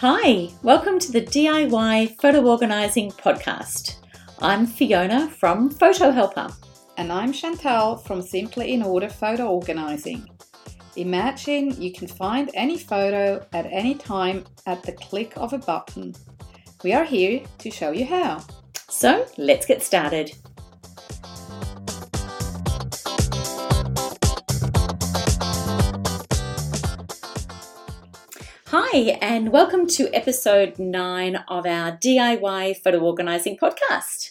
Hi, welcome to the DIY Photo Organising Podcast. I'm Fiona from Photo Helper. And I'm Chantal from Simply in Order Photo Organising. Imagine you can find any photo at any time at the click of a button. We are here to show you how. So let's get started. Hi, and welcome to episode nine of our DIY photo organising podcast.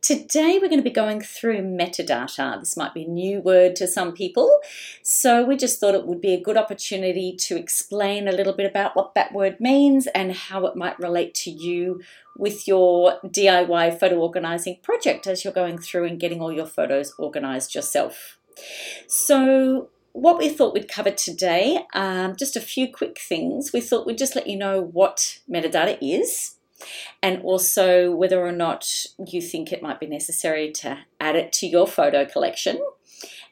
Today, we're going to be going through metadata. This might be a new word to some people, so we just thought it would be a good opportunity to explain a little bit about what that word means and how it might relate to you with your DIY photo organising project as you're going through and getting all your photos organised yourself. So, what we thought we'd cover today, um, just a few quick things. We thought we'd just let you know what metadata is and also whether or not you think it might be necessary to add it to your photo collection.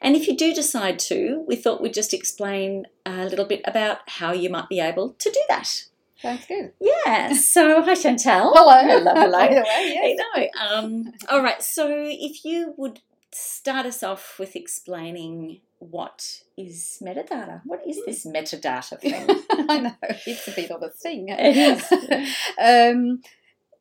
And if you do decide to, we thought we'd just explain a little bit about how you might be able to do that. Sounds good. Yeah. So, hi Chantal. Hello. Hello. Hello. By the way, yes. I know. Um, all right. So, if you would start us off with explaining what is metadata? What is hmm. this metadata thing? I know it's a bit of a thing. Eh? It is. um,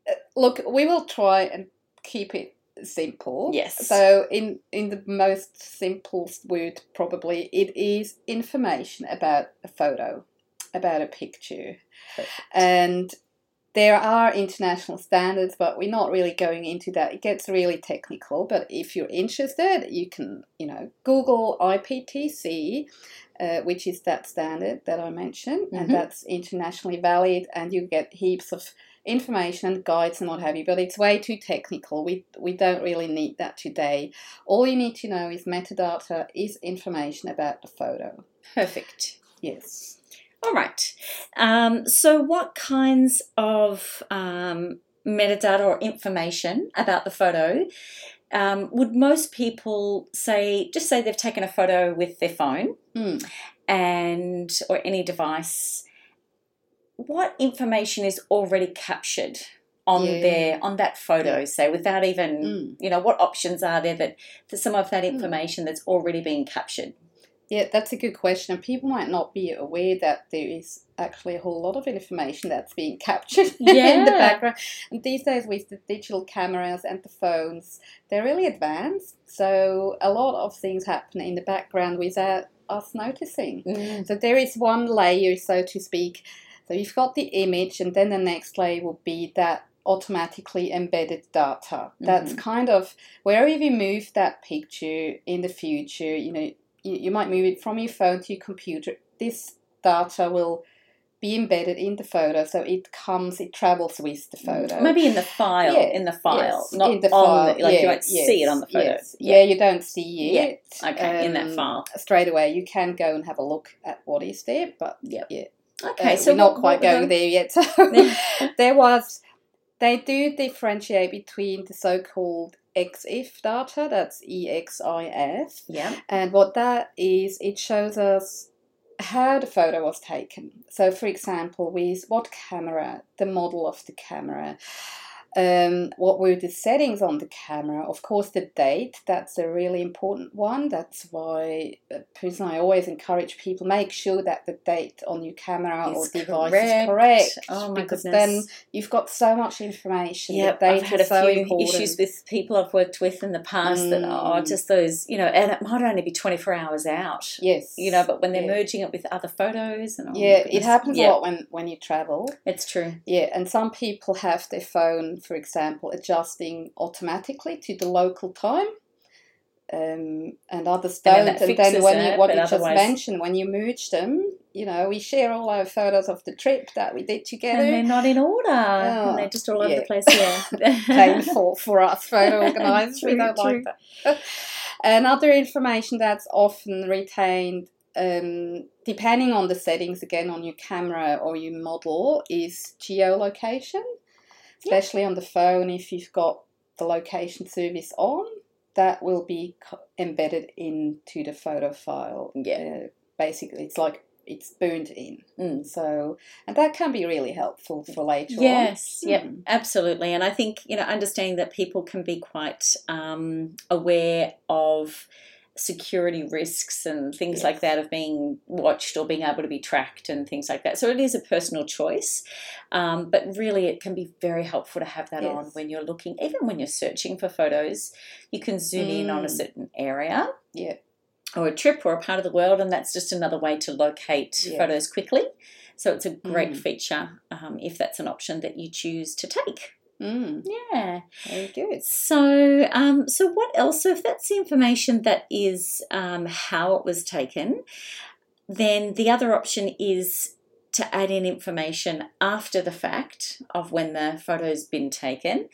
uh, look, we will try and keep it simple. Yes. So, in in the most simplest word, probably it is information about a photo, about a picture, Perfect. and there are international standards, but we're not really going into that. It gets really technical. But if you're interested, you can, you know, Google IPTC, uh, which is that standard that I mentioned, Mhm. and that's internationally valid, and you get heaps of information and guides and what have you. But it's way too technical. We we don't really need that today. All you need to know is metadata is information about the photo. Perfect. Yes. All right. Um, so, what kinds of um, metadata or information about the photo um, would most people say? Just say they've taken a photo with their phone Mm. and or any device. What information is already captured on Yeah. there on that photo? Yeah. Say without even Mm. you know what options are there that for some of that Mm. information that's already being captured. Yeah, that's a good question. People might not be aware that there is actually a whole lot of information that's being captured in the background. And these days, with the digital cameras and the phones, they're really advanced. So, a lot of things happen in the background without us noticing. Mm. So, there is one layer, so to speak. So, you've got the image, and then the next layer will be that automatically embedded data. That's kind of wherever you move that picture in the future, you know, you, you might move it from your phone to your computer. This data will be embedded in the photo, so it comes, it travels with the photo. Maybe in the file, Yeah, in the file, Yes, not in the on file. the, like you yeah, won't yes, see it on the photo. yes. Yeah. you don't see Yeah, it. Okay, in that um, file. Straight away, you can go and have a look at what is there, but Yep. yeah. Okay, uh, so we're not what- quite what going there yet. So there was, they do differentiate between the so-called EXIF data, that's EXIF, Yeah. and what that is, it shows us how the photo was taken. So, for example, with what camera, the model of the camera, um, what were the settings on the camera? Of course, the date, that's a really important one. That's why, uh, personally, I always encourage people make sure that the date on your camera or device correct. is correct. Oh my because goodness. then you've got so much information. Yeah, I've had a so few important. issues with people I've worked with in the past that oh, Mm. just those, you know, and it might only be twenty four hours out, Yes. you know, but when they're Yeah. merging it with other photos and oh yeah, it happens Yeah, a lot when, when you travel. It's true. Yeah, and some people have their phone, for example, adjusting automatically to the local time. Um, and others And don't. that And then, when it, you, what you just mentioned, when you merge them, you know, we share all our photos of the trip that we did together. And they're not in order. and they're just all over yeah. the place. Yeah. Painful for us photo organisers. we True, don't true. like that. Another information that's often retained, um, depending on the settings again on your camera or your model, is geolocation. Especially on the phone, if you've got the location service on, that will be co- embedded into the photo file. Yeah. Uh, basically, it's like it's burned in. Mm. So, and that can be really helpful for later on. Yes, yep, Mm. absolutely. And I think, you know, understanding that people can be quite um, aware of security risks and things Yes. like that of being watched or being able to be tracked and things like that. So it is a personal choice, um, but really it can be very helpful to have that on when you're looking, even when you're searching for photos. You can zoom in on a Mm. certain area Yeah. or a trip or a part of the world, and that's just another way to locate Yeah. photos quickly. So it's a great Mm. feature um, if that's an option that you choose to take. Mm. Yeah. Very good. So, um, so what else? So, if that's the information that is um, how it was taken, then the other option is to add in information after the fact of when the photo's been taken,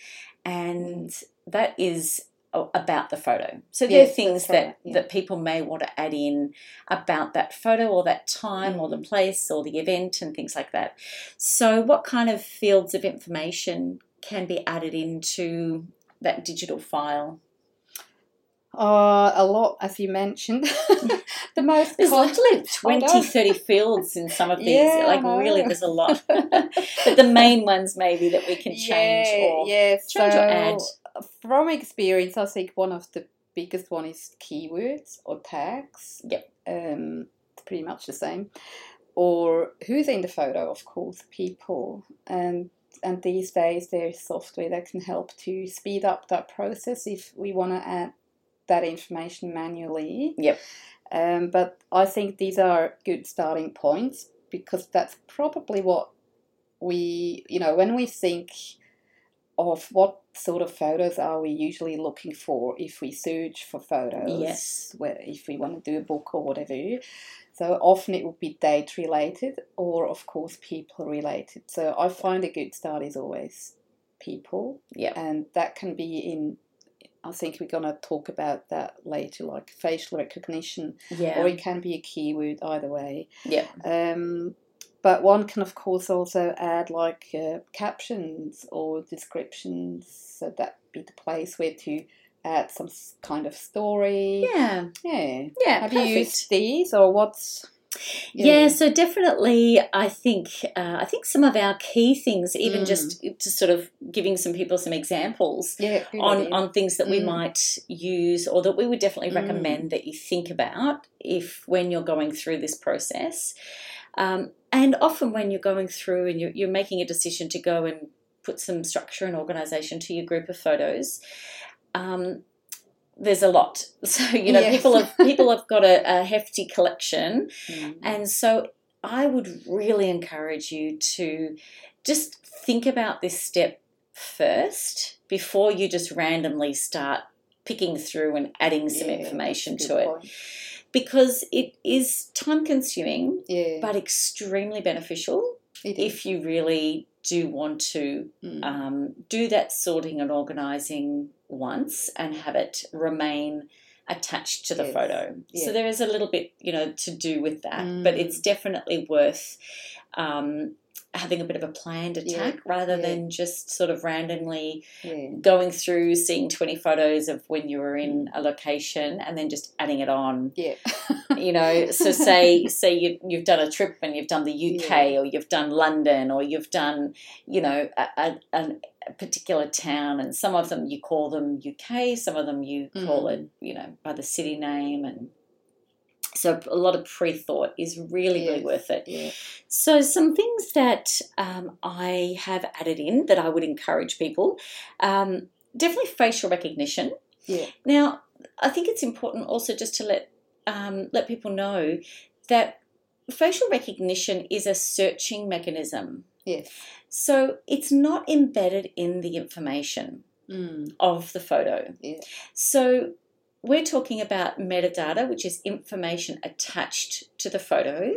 and that is about the photo. So there Yes, are things that, right, yeah. that people may want to add in about that photo or that time or the Mhm. place or the event and things like that. So what kind of fields of information can be added into that digital file? Uh, a lot, as you mentioned. the most There's literally 20, 30 fields in some of these. Yeah, like, really, there's a lot. but the main ones, maybe, that we can change yeah, or yeah. change so, or add. From experience, I think one of the biggest one is keywords or tags. Yep. Um, it's pretty much the same. Or who's in the photo, of course, people. And and these days there's software that can help to speed up that process if we want to add that information manually. Yep. Um, but I think these are good starting points because that's probably what we, you know, when we think of what sort of photos are we usually looking for if we search for photos, Yes. where, if we want to do a book or whatever. So often it would be date related or, of course, people related. So I find a good start is always people, Yeah. and that can be in. I think we're gonna talk about that later, like facial recognition, Yeah. or it can be a keyword either way. yeah. Um, but one can, of course, also add like uh, captions or descriptions. So that'd be the place where to add some kind of story. Yeah. Yeah. Yeah. Have perfect. you used these or what's? Yeah, so definitely, I think uh, I think some of our key things, even Mm. just to sort of giving some people some examples Yeah. on idea. on things that we Mm. might use, or that we would definitely Mm. recommend that you think about if when you're going through this process, um, and often when you're going through and you're, you're making a decision to go and put some structure and organisation to your group of photos. Um, there's a lot, so you know Yes. people have people have got a, a hefty collection, Mm. and so I would really encourage you to just think about this step first before you just randomly start picking through and adding some Yeah, information to it point. because it is time consuming Yeah. but extremely beneficial if you really do want to Mm. um, do that sorting and organising once and have it remain attached to the Yes. photo. Yeah. So there is a little bit, you know, to do with that, but Mm. it's definitely worth um, having a bit of a planned Yeah, attack rather yeah. than just sort of randomly yeah. going through seeing 20 photos of when you were Mm. in a location and then just adding it on Yeah. you know so say say you, you've done a trip and you've done the uk Yeah. or you've done london or you've done you know a, a, a particular town and some of them you call them uk some of them you call Mm. it you know by the city name and so a lot of pre-thought is really really worth it Yeah. so, some things that um, I have added in that I would encourage people um, definitely facial recognition. Yeah. Now, I think it's important also just to let um, let people know that facial recognition is a searching mechanism. Yes. So it's not embedded in the information Mm. of the photo. Yeah. So we're talking about metadata, which is information attached to the photo.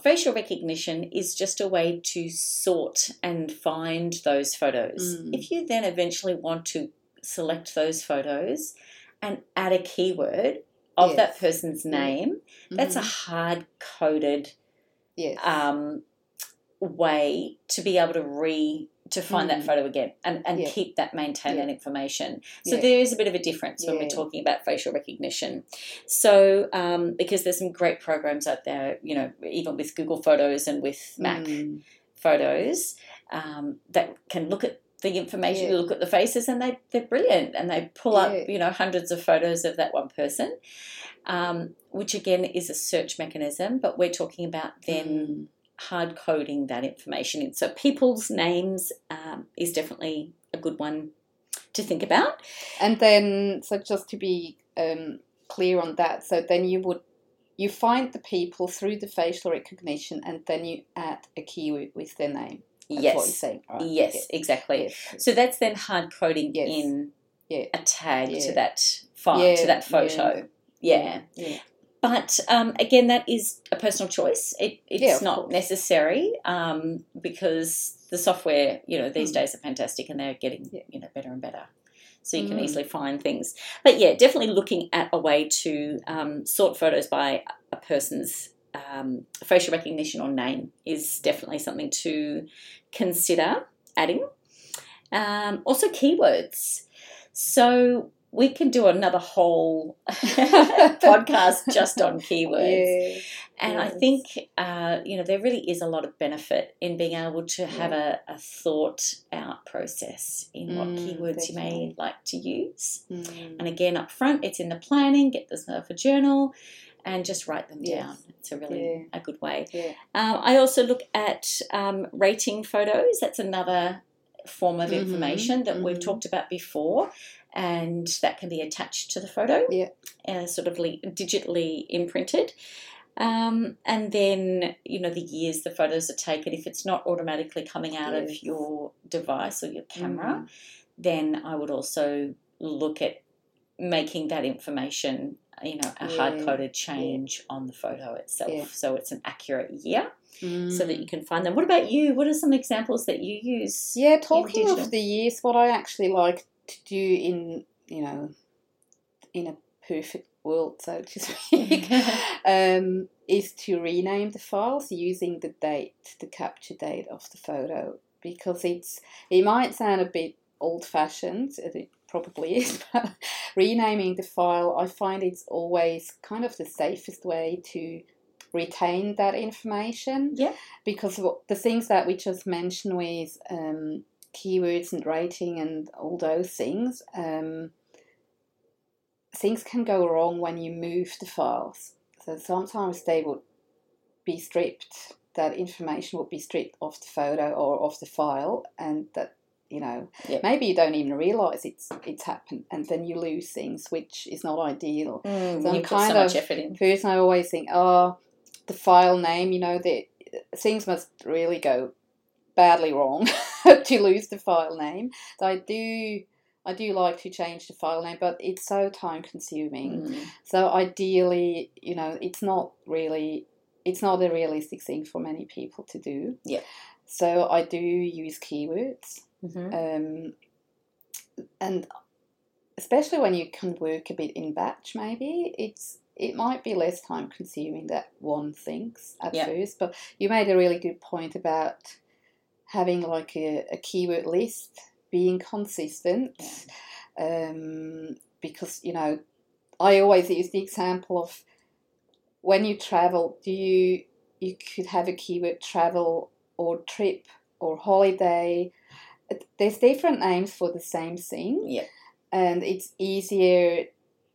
Facial recognition is just a way to sort and find those photos. Mm. If you then eventually want to select those photos and add a keyword of that Yes. person's Yeah. name, that's a Mhm. hard coded yes. um, way to be able to re to find that Mm. photo again and, and Yeah. keep that maintain Yeah. that information so Yeah. there is a bit of a difference when we're talking about facial recognition so um, because there's some great programs out there you know even with google photos and with mac Mm. photos um, that can look at the information, Yeah. look at the faces, and they they're brilliant, and they pull up you know hundreds of photos of that one person, um, which again is a search mechanism, but we're talking about then Mm. hard coding that information in. So people's names um, is definitely a good one to think about. And then, so just to be um, clear on that, so then you would you find the people through the facial recognition, and then you add a keyword with their name. That's what you're yes, saying, right? yes, Yes. exactly. Yes. So that's then hard coding Yes. in Yeah. a tag to that file Yeah, to that photo. yeah. Yeah. But um, again, that is a personal choice. It, it's Yeah, not course. necessary um, because the software, you know, these Mm. days are fantastic and they're getting, Yeah. you know, better and better. So you can Mm. easily find things. But yeah, definitely looking at a way to um, sort photos by a person's um, facial recognition or name is definitely something to consider adding. Um, also, keywords. So we can do another whole podcast just on keywords. Yeah. And I think, uh, you know, there really is a lot of benefit in being able to have a, a thought out process in what Mm, keywords you may like to use. Mm. And again, up front, it's in the planning, get yourself a journal and just write them Yes. down. It's a really a good way. Yeah. Um, I also look at um, rating photos. That's another form of Mhm, information that we've mhm. talked about before, and that can be attached to the photo, Yeah. uh, sort of le- digitally imprinted. Um, and then, you know, the years the photos are taken. If it's not automatically coming out Yes. of your device or your camera, Mm. then I would also look at making that information, you know, a Yeah. hard coded change on the photo itself. Yeah. So it's an accurate year so that Mm. you can find them. What about you? What are some examples that you use? Yeah, talking of the years, what I actually like to do in you know, in a perfect world, so to speak, um, is to rename the files using the date, the capture date of the photo, because it's it might sound a bit old fashioned, probably is, but renaming the file, I find it's always kind of the safest way to retain that information. Yeah. Because the things that we just mentioned with um, keywords and rating and all those things, um, things can go wrong when you move the files. So sometimes they would be stripped, that information would be stripped off the photo or off the file, and that you know Yep. maybe you don't even realize it's it's happened, and then you lose things, which is not ideal. Mm, So I'm you put kind so much of- effort in. First, I always think, oh, the file name, you know, the things must really go badly wrong to lose the file name. So I do, I do like to change the file name, but it's so time consuming. Mm. So ideally, you know, it's not really, it's not a realistic thing for many people to do. Yeah. So I do use keywords, Mhm. um, and especially when you can work a bit in batch, maybe it's it might be less time consuming that one thinks at Yeah. first. But you made a really good point about having like a, a keyword list, being consistent, um, because you know I always use the example of when you travel, do you you could have a keyword travel or trip or holiday. There's different names for the same thing, Yeah, and it's easier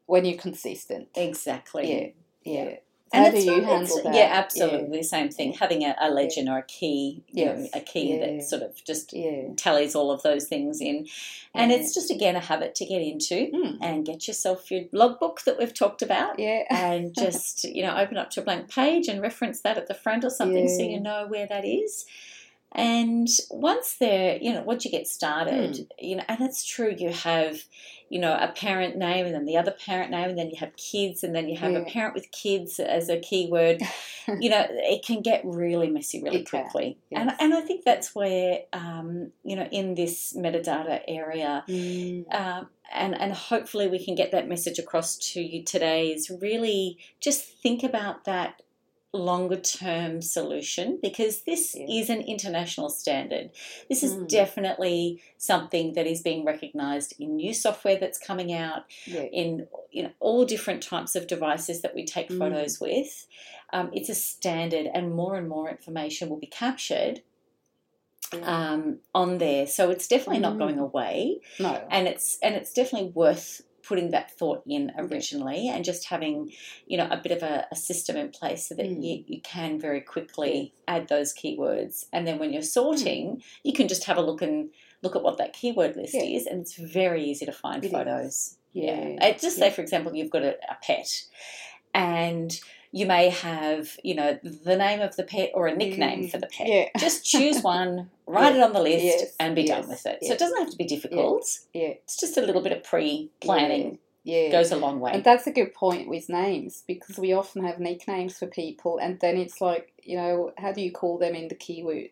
when you're consistent. exactly. Yeah, yeah. And How do it's you handle that? Yeah, absolutely the same thing. Having a, a legend or a key, you know, a key Yeah. that sort of just Yeah. tallies all of those things in. And Yeah. it's just again a habit to get into Mm. and get yourself your logbook that we've talked about. Yeah. and just you know open up to a blank page and reference that at the front or something so you know where that is and once they're you know once you get started Hmm. you know and it's true you have you know a parent name and then the other parent name and then you have kids and then you have a parent with kids as a keyword you know it can get really messy really It quickly and, yes. and i think that's where um, you know in this metadata area Mm. um, and and hopefully we can get that message across to you today is really just think about that longer term solution because this Yeah. is an international standard. This is Mm. definitely something that is being recognized in new software that's coming out, Yeah. in you know, all different types of devices that we take Mm. photos with. Um, it's a standard, and more and more information will be captured Yeah. um, on there. So it's definitely not Mm. going away no. and it's and it's definitely worth putting that thought in Yeah. originally and just having you know a bit of a, a system in place so that Mm. you, you can very quickly add those keywords and then when you're sorting you can just have a look and look at what that keyword list Yeah. is and it's very easy to find It is. photos Yeah. Uh, just say for example you've got a, a pet and you may have you know the name of the pet or a nickname Mm. for the pet Yeah. just choose one write Yeah. it on the list Yes. and be done with it so it doesn't have to be difficult Yeah. it's just a little bit of pre-planning Yeah. goes a long way. And that's a good point with names because we often have nicknames for people, and then it's like, you know, how do you call them in the keyword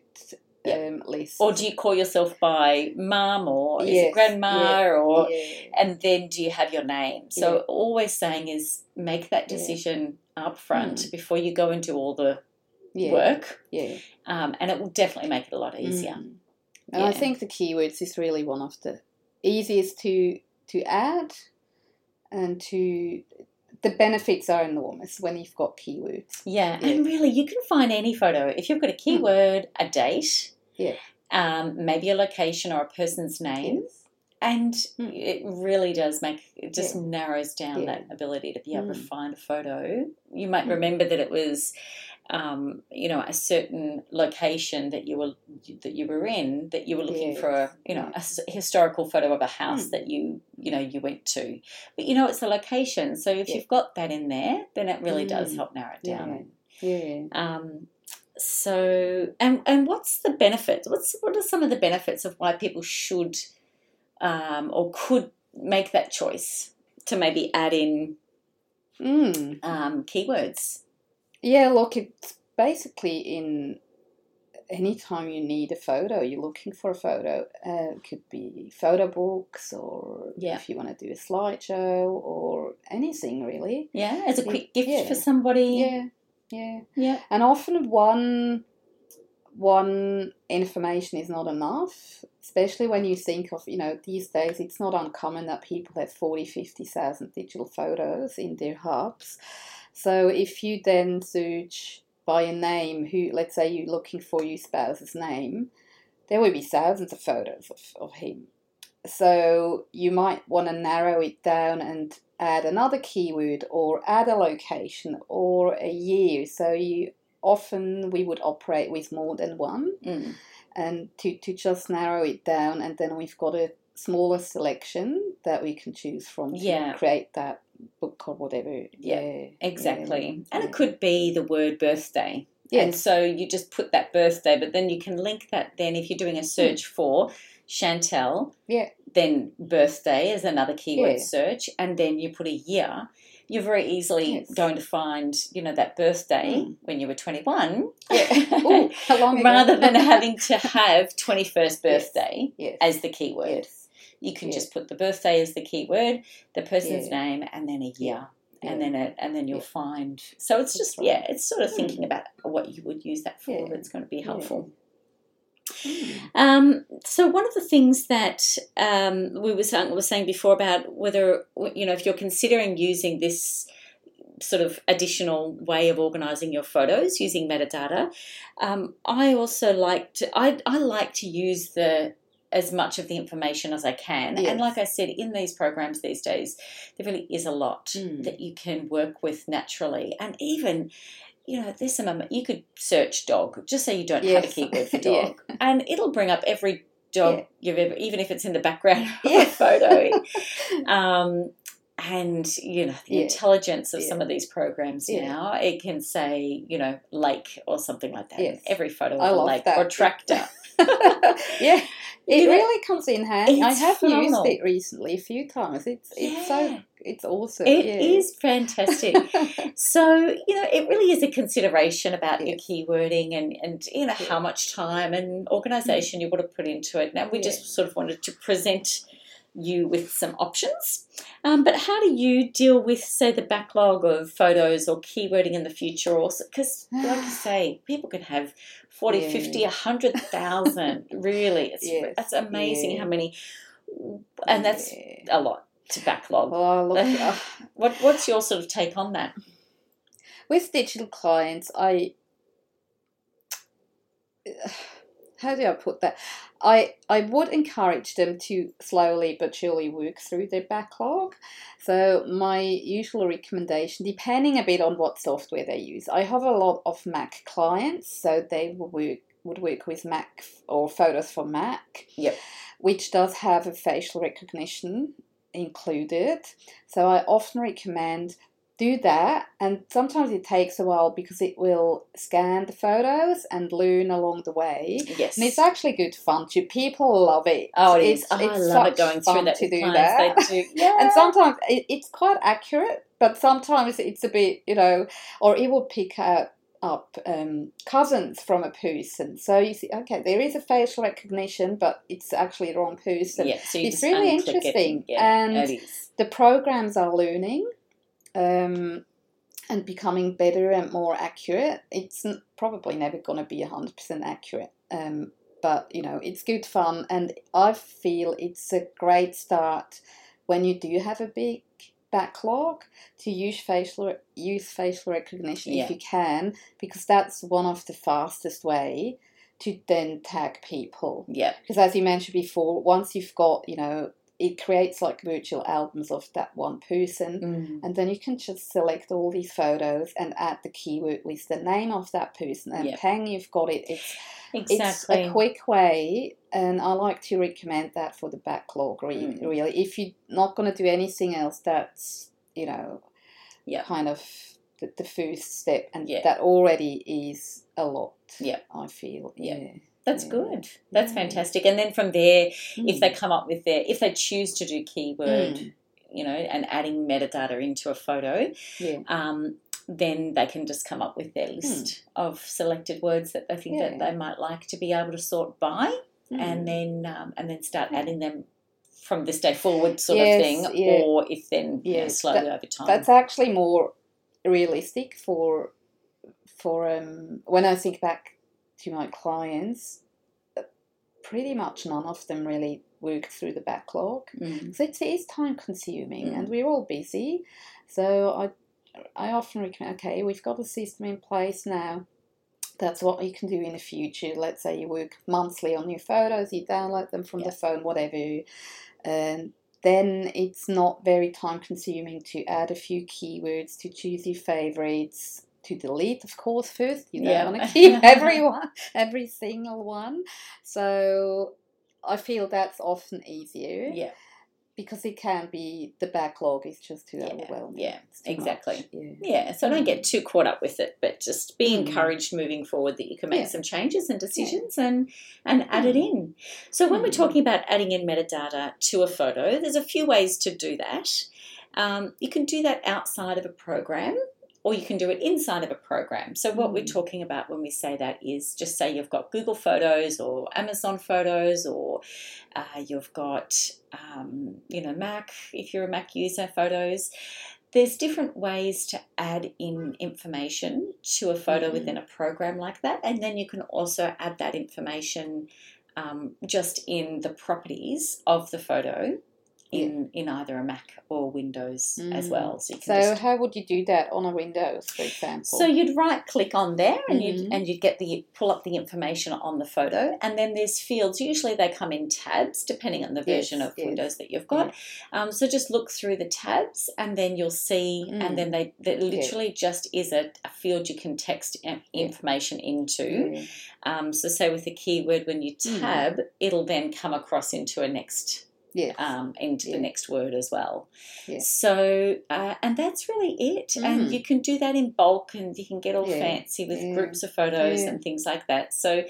Yeah. um, list? or do you call yourself by mum or is it Yes, grandma yeah, or yeah. and then do you have your name? So Yeah. always saying is make that decision up front before you go into all the yeah, work. Yeah. Um, and it will definitely make it a lot easier. Mm. And I think the keywords is really one of the easiest to to add and to the benefits are enormous when you've got keywords. Yeah, Yeah. and really, you can find any photo if you've got a keyword, a date, Yeah. um, maybe a location or a person's name, Yes. And Mm. it really does make it just Yeah. narrows down Yeah. that ability to be able to Mm. find a photo. You might Mm. remember that it was, um, you know, a certain location that you were that you were in that you were looking for, a, you know, a s- historical photo of a house Mm. that you you know you went to, but you know it's a location. So if Yeah. you've got that in there, then it really does Mm. help narrow it down. Yeah. Um, so, and and what's the benefits? What's what are some of the benefits of why people should um, or could make that choice to maybe add in Mm. um, keywords? Yeah, look, it's basically in anytime you need a photo, you're looking for a photo. Uh, it could be photo books, or Yeah. if you want to do a slideshow, or anything really. Yeah, as a quick gift Yeah. for somebody. Yeah, yeah. yeah, And often one one information is not enough, especially when you think of, you know, these days it's not uncommon that people have 40, 50,000 digital photos in their hubs. So if you then search by a name, who, let's say you're looking for your spouse's name, there will be thousands of photos of, of him. So you might want to narrow it down and add another keyword or add a location or a year. So you often we would operate with more than one Mm. and to, to just narrow it down and then we've got a smaller selection that we can choose from to Yeah. create that book or whatever. Yeah. exactly. yeah, And it could be the word birthday. And so you just put that birthday, but then you can link that then if you're doing a search for Chantal, Yeah. then birthday is another keyword Yeah. search, and then you put a year. You're very easily Yes. going to find, you know, that birthday Mm. when you were 21. Ooh, how long? Rather than having to have 21st birthday yes. as the keyword. yes. You can Yeah. just put the birthday as the keyword, the person's Yeah. name, and then a year. And then it, and then you'll Yeah. find. So it's That's just right. yeah, it's sort of Mm. thinking about what you would use that for. Yeah. That's going to be Yeah. helpful. Mm. Um, so one of the things that um, we were was saying before about whether you know if you're considering using this sort of additional way of organizing your photos using metadata, um, I also like to I, I like to use the as much of the information as I can. Yes. And like I said, in these programs these days, there really is a lot Mm. that you can work with naturally, and even. You know, there's some you could search dog. Just say you don't have a Yes. keyword for Yeah. dog, and it'll bring up every dog Yeah. you've ever, even if it's in the background of Yeah. a photo. Um, and you know the Yeah. intelligence of Yeah. some of these programs Yeah. now, it can say you know lake or something like that. Yes. Every photo I of a lake that. or tractor. yeah, it know, really comes in handy. I have phenomenal. used it recently a few times. It's it's so it's awesome. It yeah. is fantastic. So, you know, it really is a consideration about your Yes. keywording and, and you know, Yeah. how much time and mm. organisation you want to put into it. Now, we Yeah. just sort of wanted to present you with some options. Um, but how do you deal with, say, the backlog of photos or keywording in the future? Also, because, like you say, people can have 40, Yeah. 50, 100,000. really, it's, Yes, that's amazing yeah. how many, and that's Yeah. a lot to backlog. Oh, look, What, what's your sort of take on that? with digital clients, I how do I put that? I I would encourage them to slowly but surely work through their backlog. So my usual recommendation, depending a bit on what software they use, I have a lot of Mac clients, so they will work would work with Mac or Photos for Mac. Yep. Which does have a facial recognition included. So I often recommend do that and sometimes it takes a while because it will scan the photos and learn along the way Yes. and it's actually good fun too people love it Oh, it is. It's- Oh, I it's love it going through that to do clients. that. Do. Yeah. and sometimes it, it's quite accurate but sometimes it's a bit you know or it will pick out up um, cousins from a person so you see okay there is a facial recognition but it's actually the wrong person yeah, so it's really unclick it. interesting, Yeah, and- it the programs are learning um, and becoming better and more accurate. It's n- probably never going to be 100% accurate, um, but you know, it's good fun, and I feel it's a great start when you do have a big backlog to use facial use facial recognition Yeah. if you can because that's one of the fastest way to then tag people Yeah, because as you mentioned before once you've got you know it creates like virtual albums of that one person Mm. and then you can just select all these photos and add the keyword with the name of that person and Yeah. pang you've got it it's exactly. it's a quick way and i like to recommend that for the backlog re- Mm. really if you're not going to do anything else that's you know Yeah. kind of the, the first step and Yeah. that already is a lot Yeah. i feel Yeah. Yeah That's good. That's Yeah. fantastic. And then from there, if Mm. they come up with their, if they choose to do keyword, Mm. you know, and adding metadata into a photo, yeah um, then they can just come up with their list of selected words that they think that Hmm. They might like to be able to sort by, Mm. and then um, and then start Yeah. adding them from this day forward, sort Yes, of thing. yeah. Or if then you know, Yes, slowly over time. That's actually more realistic for for um, when I think back to my clients. Pretty much none of them really work through the backlog. Mm. So it is time consuming, Mm. and we're all busy. So I I often recommend. Okay, we've got a system in place now. That's what you can do in the future. Let's say you work monthly on your photos, you download them from the phone, whatever. And then it's not very time consuming to add a few keywords, to choose your favorites, to delete, of course, first. You don't Yeah. want to keep everyone, every single one. So I feel that's often easier Yeah, because it can be the backlog is just too Yeah, overwhelming. yeah, too exactly. Yeah. yeah. So don't get too caught up with it, but just be Mm. encouraged moving forward that you can make Yeah. some changes and decisions and and add it Mm. in. So when we're Mm. talking about adding in metadata to a photo, there's a few ways to do that. Um, you can do that outside of a program. Or you can do it inside of a program. So, what we're Mm. talking about when we say that is just say you've got Google Photos or Amazon Photos, or uh, you've got, um, you know, Mac, if you're a Mac user, Photos there's different ways to add in information to a photo Mhm. within a program like that, and then you can also add that information um, just in the properties of the photo in in either a Mac or Windows as Mm. well. So you can So just how would you do that on a Windows, for example? so you'd right click on there and you'd Mhm. and you'd get the pull up the information on the photo and then there's fields. Usually they come in tabs depending on the version Yes, of yes. Windows that you've got. Um, so just look through the tabs and then you'll see Mm. and then they there literally just is a, a field you can text in- Yeah. information into. Yeah. Um, so say with a keyword when you Mm. tab, it'll then come across into a next Yes. um, into Yeah. the next word as well. Yeah. So, uh, and that's really it. And Mm. you can do that in bulk and you can get all Yeah. fancy with groups of photos and things like that. So,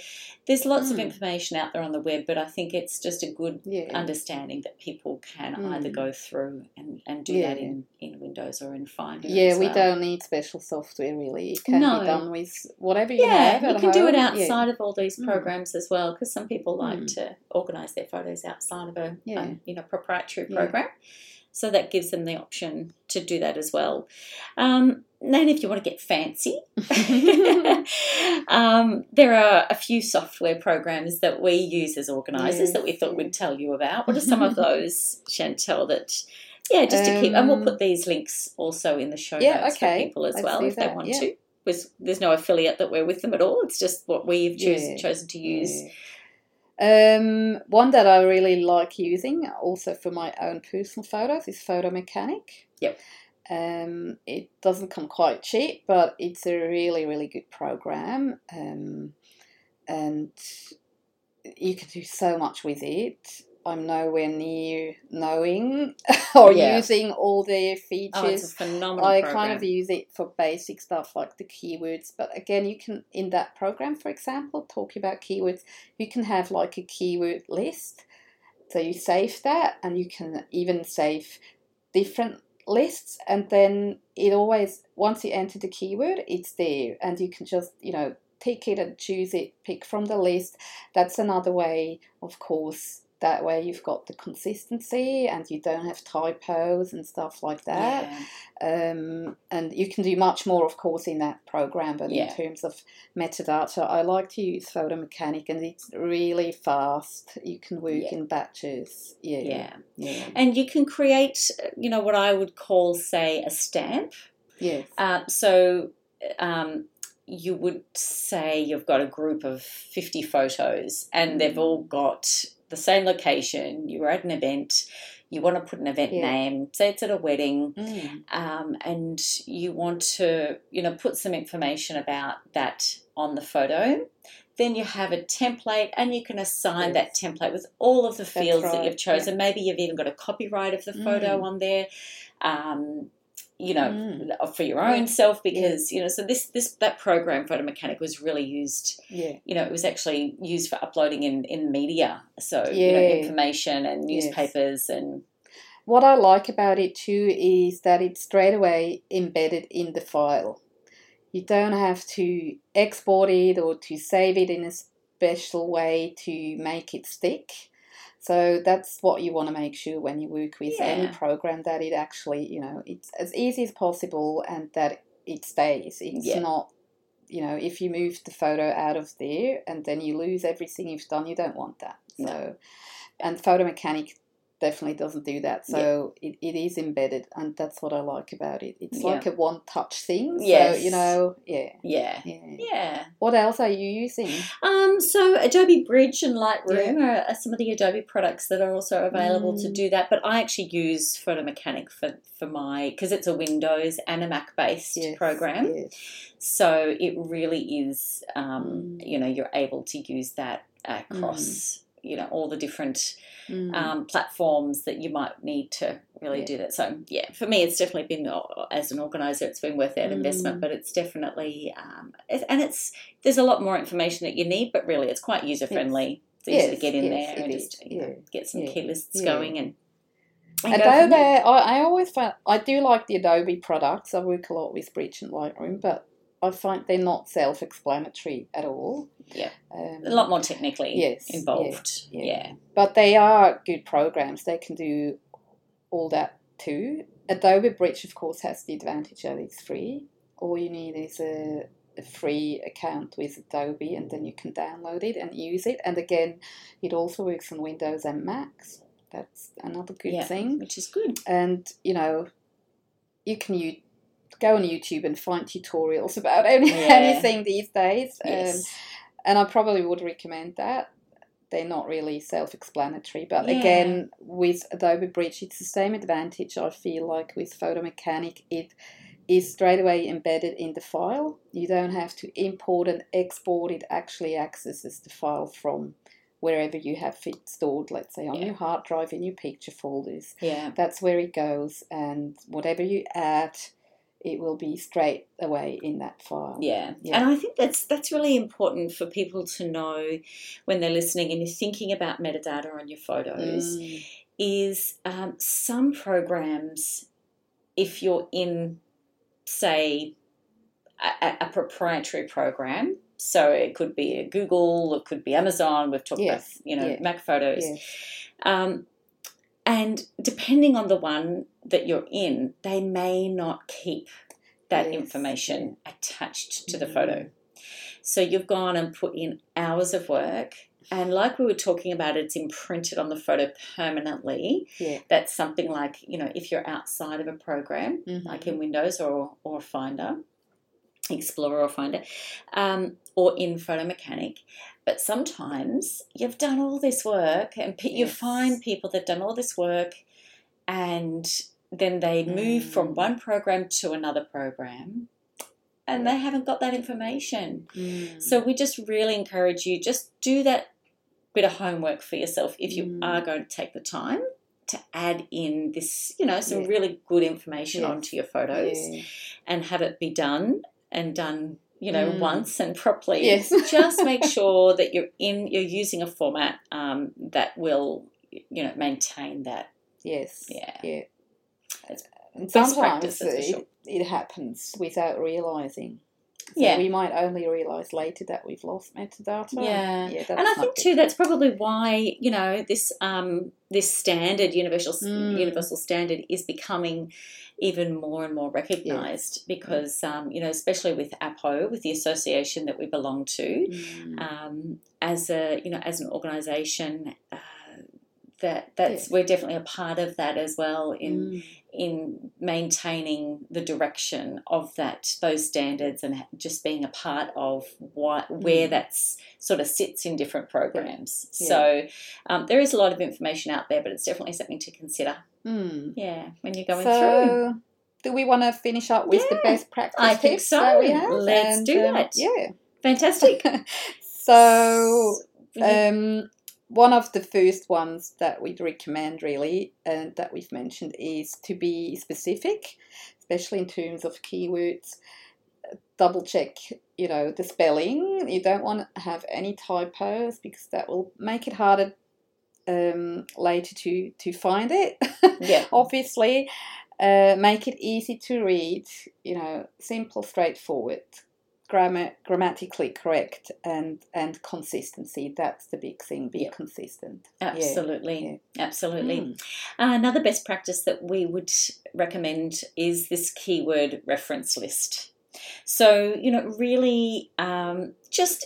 there's lots of Mm. information out there on the web, but I think it's just a good understanding that people can Mm. either go through and, and do that in, in Windows or in Finder. Yeah, we well. don't need special software really. It can No. be done with whatever you Yeah, have. you can do it home. Outside of all these Mm. programs as well because some people like Mm. to organise their photos outside of a, Yeah. a own, you know, proprietary Yeah. program. So that gives them the option to do that as well. Um, then, if you want to get fancy, um, there are a few software programs that we use as organisers that we thought yeah. we'd tell you about. What are some of those, Chantal? That yeah, just to keep, and we'll Um, put these links also in the show Yeah, notes okay. for people as Let's well if they want yeah. to. There's, there's no affiliate that we're with them at all. It's just what we've choose, Yeah, chosen to use. Um, one that I really like using, also for my own personal photos, is Photo Mechanic. Yep. Um, it doesn't come quite cheap, but it's a really, really good program. Um, and you can do so much with it. I'm nowhere near knowing or Yeah. using all the features. Oh, a phenomenal I program. kind of use it for basic stuff like the keywords, but again, you can in that program, for example, talking about keywords, you can have like a keyword list. So you save that, and you can even save different lists, and then it always once you enter the keyword, it's there, and you can just you know pick it and choose it, pick from the list. That's another way, of course. That way, you've got the consistency, and you don't have typos and stuff like that Yeah. um, and you can do much more, of course, in that program. But Yeah. in terms of metadata, I like to use Photo Mechanic, and it's really fast. You can work Yeah. in batches. Yeah, yeah. And you can create, you know, what I would call, say, a stamp. yes, Uh, so um, you would say you've got a group of 50 photos and they've all got the same location. You were at an event. You want to put an event Yeah. name, say it's at a wedding, Mm, um, and you want to, you know, put some information about that on the photo. Then you have a template, and you can assign that template with all of the fields that you've chosen. Maybe you've even got a copyright of the photo Mm. on there. Um, you know, Mm. for your own Yeah. self, because you know, so this this that program Photo Mechanic was really used. yeah, You know, it was actually used for uploading in in media, so you know, Yeah. information and Yes. newspapers and What I like about it too is that it's straight away embedded in the file. You don't have to export it or to save it in a special way to make it stick. So that's what you want to make sure when you work with any program that it actually, you know, it's as easy as possible and that it stays. It's Yeah. not, you know, if you move the photo out of there and then you lose everything you've done, you don't want that. No. So, and Photo Mechanic definitely doesn't do that. So it, it is embedded, and that's what I like about it. It's Yeah. like a one touch thing. So, Yes. you know, yeah. yeah, Yeah. yeah. What else are you using? Um, so Adobe Bridge and Lightroom are, are some of the Adobe products that are also available to Mm. do that. But I actually use Photo Mechanic for, for my because it's a Windows and a Mac based Yes, program. yes. So it really is, um, Mm. you know, you're able to use that across. You know all the different Mm. um, platforms that you might need to really Yeah. do that. So yeah, for me, it's definitely been uh, as an organizer, it's been worth that investment. Mm. But it's definitely um, and it's there's a lot more information that you need, but really, it's quite user friendly. It's easy to get in yes, there and is, just you know, yeah. get some Yeah, key lists going and. and Adobe. I, I always find I do like the Adobe products. I work a lot with Bridge and Lightroom, but I find they're not self-explanatory at all. Yeah. um, a lot more technically Yes, involved. yeah. yeah. but they are good programs. They can do all that too. Adobe Bridge, of course, has the advantage that it's free. All you need is a, a free account with Adobe, and then you can download it and use it. And again, it also works on Windows and Macs. That's another good Yeah. thing. which is good. And you know, you can you go on YouTube and find tutorials about any, Yeah. anything these days. Um, and I probably would recommend that. They're not really self explanatory, but Yeah. again, with Adobe Bridge, it's the same advantage I feel like with Photo Mechanic. It is straight away embedded in the file. You don't have to import and export, it actually accesses the file from wherever you have it stored, let's say on Yeah. your hard drive, in your picture folders. yeah. That's where it goes, and whatever you add, it will be straight away in that file. Yeah. Yeah. and I think that's that's really important for people to know when they're listening and you're thinking about metadata on your photos. Mm. Is um, some programs, if you're in, say, a, a- proprietary program, so it could be a Google, it could be Amazon. We've talked Yes, about you know yeah, Mac Photos. Yes. Um, and depending on the one that you're in, they may not keep that Yes. information attached to the Mm. photo. So you've gone and put in hours of work, and like we were talking about, it's imprinted on the photo permanently. Yeah. That's something like, you know, if you're outside of a program, Mhm. like in Windows or, or Finder, Explorer or Finder, um, or in Photo Mechanic. But sometimes you've done all this work, and pe- you Yes. find people that've done all this work, and then they move from Mm. one program to another program, and they haven't got that information. Mm. So we just really encourage you just do that bit of homework for yourself if you Mm. are going to take the time to add in this, you know, some Yeah. really good information Yes. onto your photos Yeah. and have it be done and done, you know, Mm. once and properly. Yes. just make sure that you're in you're using a format um, that will you know maintain that. Yes. Yeah. Yeah. It's sometimes practice, that's for it, it happens without realizing. So Yeah. we might only realize later that we've lost metadata. Yeah. yeah and I think good. too that's probably why you know this um, this standard universal Mm. universal standard is becoming even more and more recognised because um, you know especially with APO with the association that we belong to Mm. um, as a you know as an organisation uh, that that's Yeah. we're definitely a part of that as well in Mm. In maintaining the direction of that those standards and just being a part of what where Mm. that's sort of sits in different programs. Yeah. So um, there is a lot of information out there, but it's definitely something to consider. Mm. Yeah, when you're going through. do we want to finish up with the best practice I think tips so. that we have? Let's And, do um, that. Yeah. Fantastic. So, um, one of the first ones that we'd recommend, really, and that we've mentioned, is to be specific, especially in terms of keywords. Double check, you know, the spelling. You don't want to have any typos because that will make it harder um, later to to find it. Yeah. Obviously, uh, make it easy to read. You know, simple, straightforward grammar grammatically correct and and consistency that's the big thing be Yep. consistent Yeah. Absolutely. Absolutely. Mm. Uh, another best practice that we would recommend is this keyword reference list. So, you know, really um, just,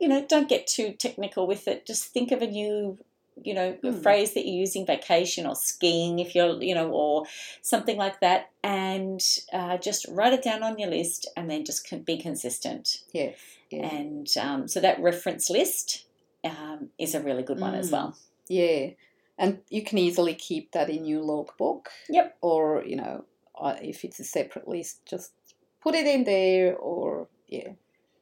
you know, don't get too technical with it. Just think of a new, you know, Mm. phrase that you're using vacation or skiing, if you're, you know, or something like that, and uh, just write it down on your list and then just be consistent. yes yeah. And um, so that reference list um, is a really good one as Mm. well. yeah and you can easily keep that in your logbook Yep. or you know uh, if it's a separate list just put it in there or yeah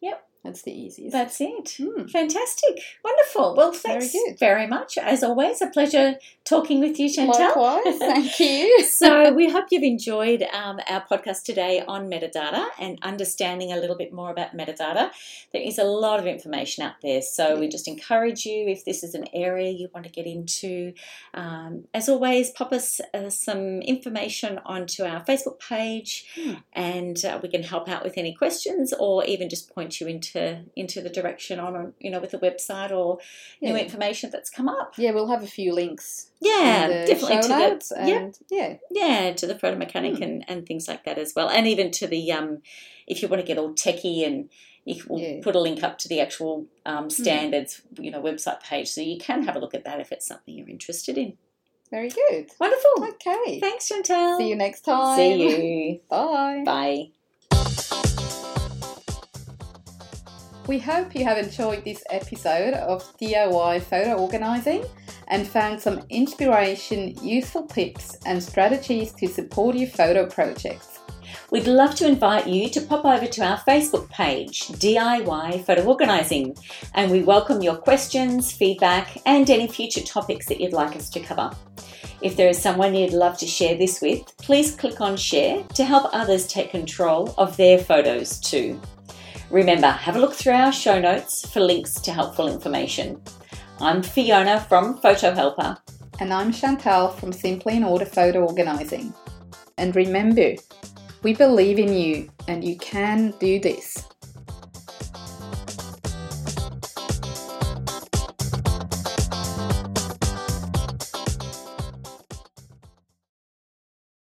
Yep. That's the easiest That's it. Mm. Fantastic. Wonderful. Well, Very thanks good. very much. As always, a pleasure talking with you, Chantal. likewise thank you so, we hope you've enjoyed um, our podcast today on metadata and understanding a little bit more about metadata. There is a lot of information out there, so we just encourage you if this is an area you want to get into. Um, as always, pop us uh, some information onto our Facebook page, Hmm. and uh, we can help out with any questions, or even just point you into into the direction on you know with the website or new information that's come up. yeah we'll have a few links Yeah, definitely to the and yeah yeah, to the Photo Mechanic Hmm. and, and things like that as well. And even to the, um, if you want to get all techie and you can, we'll Yeah. put a link up to the actual um, standards, you know, website page. So you can have a look at that if it's something you're interested in. very good Wonderful. okay Thanks, Chantal. see you next time See you. bye Bye. We hope you have enjoyed this episode of DIY photo organizing and found some inspiration, useful tips, and strategies to support your photo projects. We'd love to invite you to pop over to our Facebook page, DIY Photo Organising, and we welcome your questions, feedback, and any future topics that you'd like us to cover. If there is someone you'd love to share this with, please click on share to help others take control of their photos too. Remember, have a look through our show notes for links to helpful information. I'm Fiona from Photo Helper. And I'm Chantal from Simply in Order Photo Organizing. And remember, we believe in you and you can do this.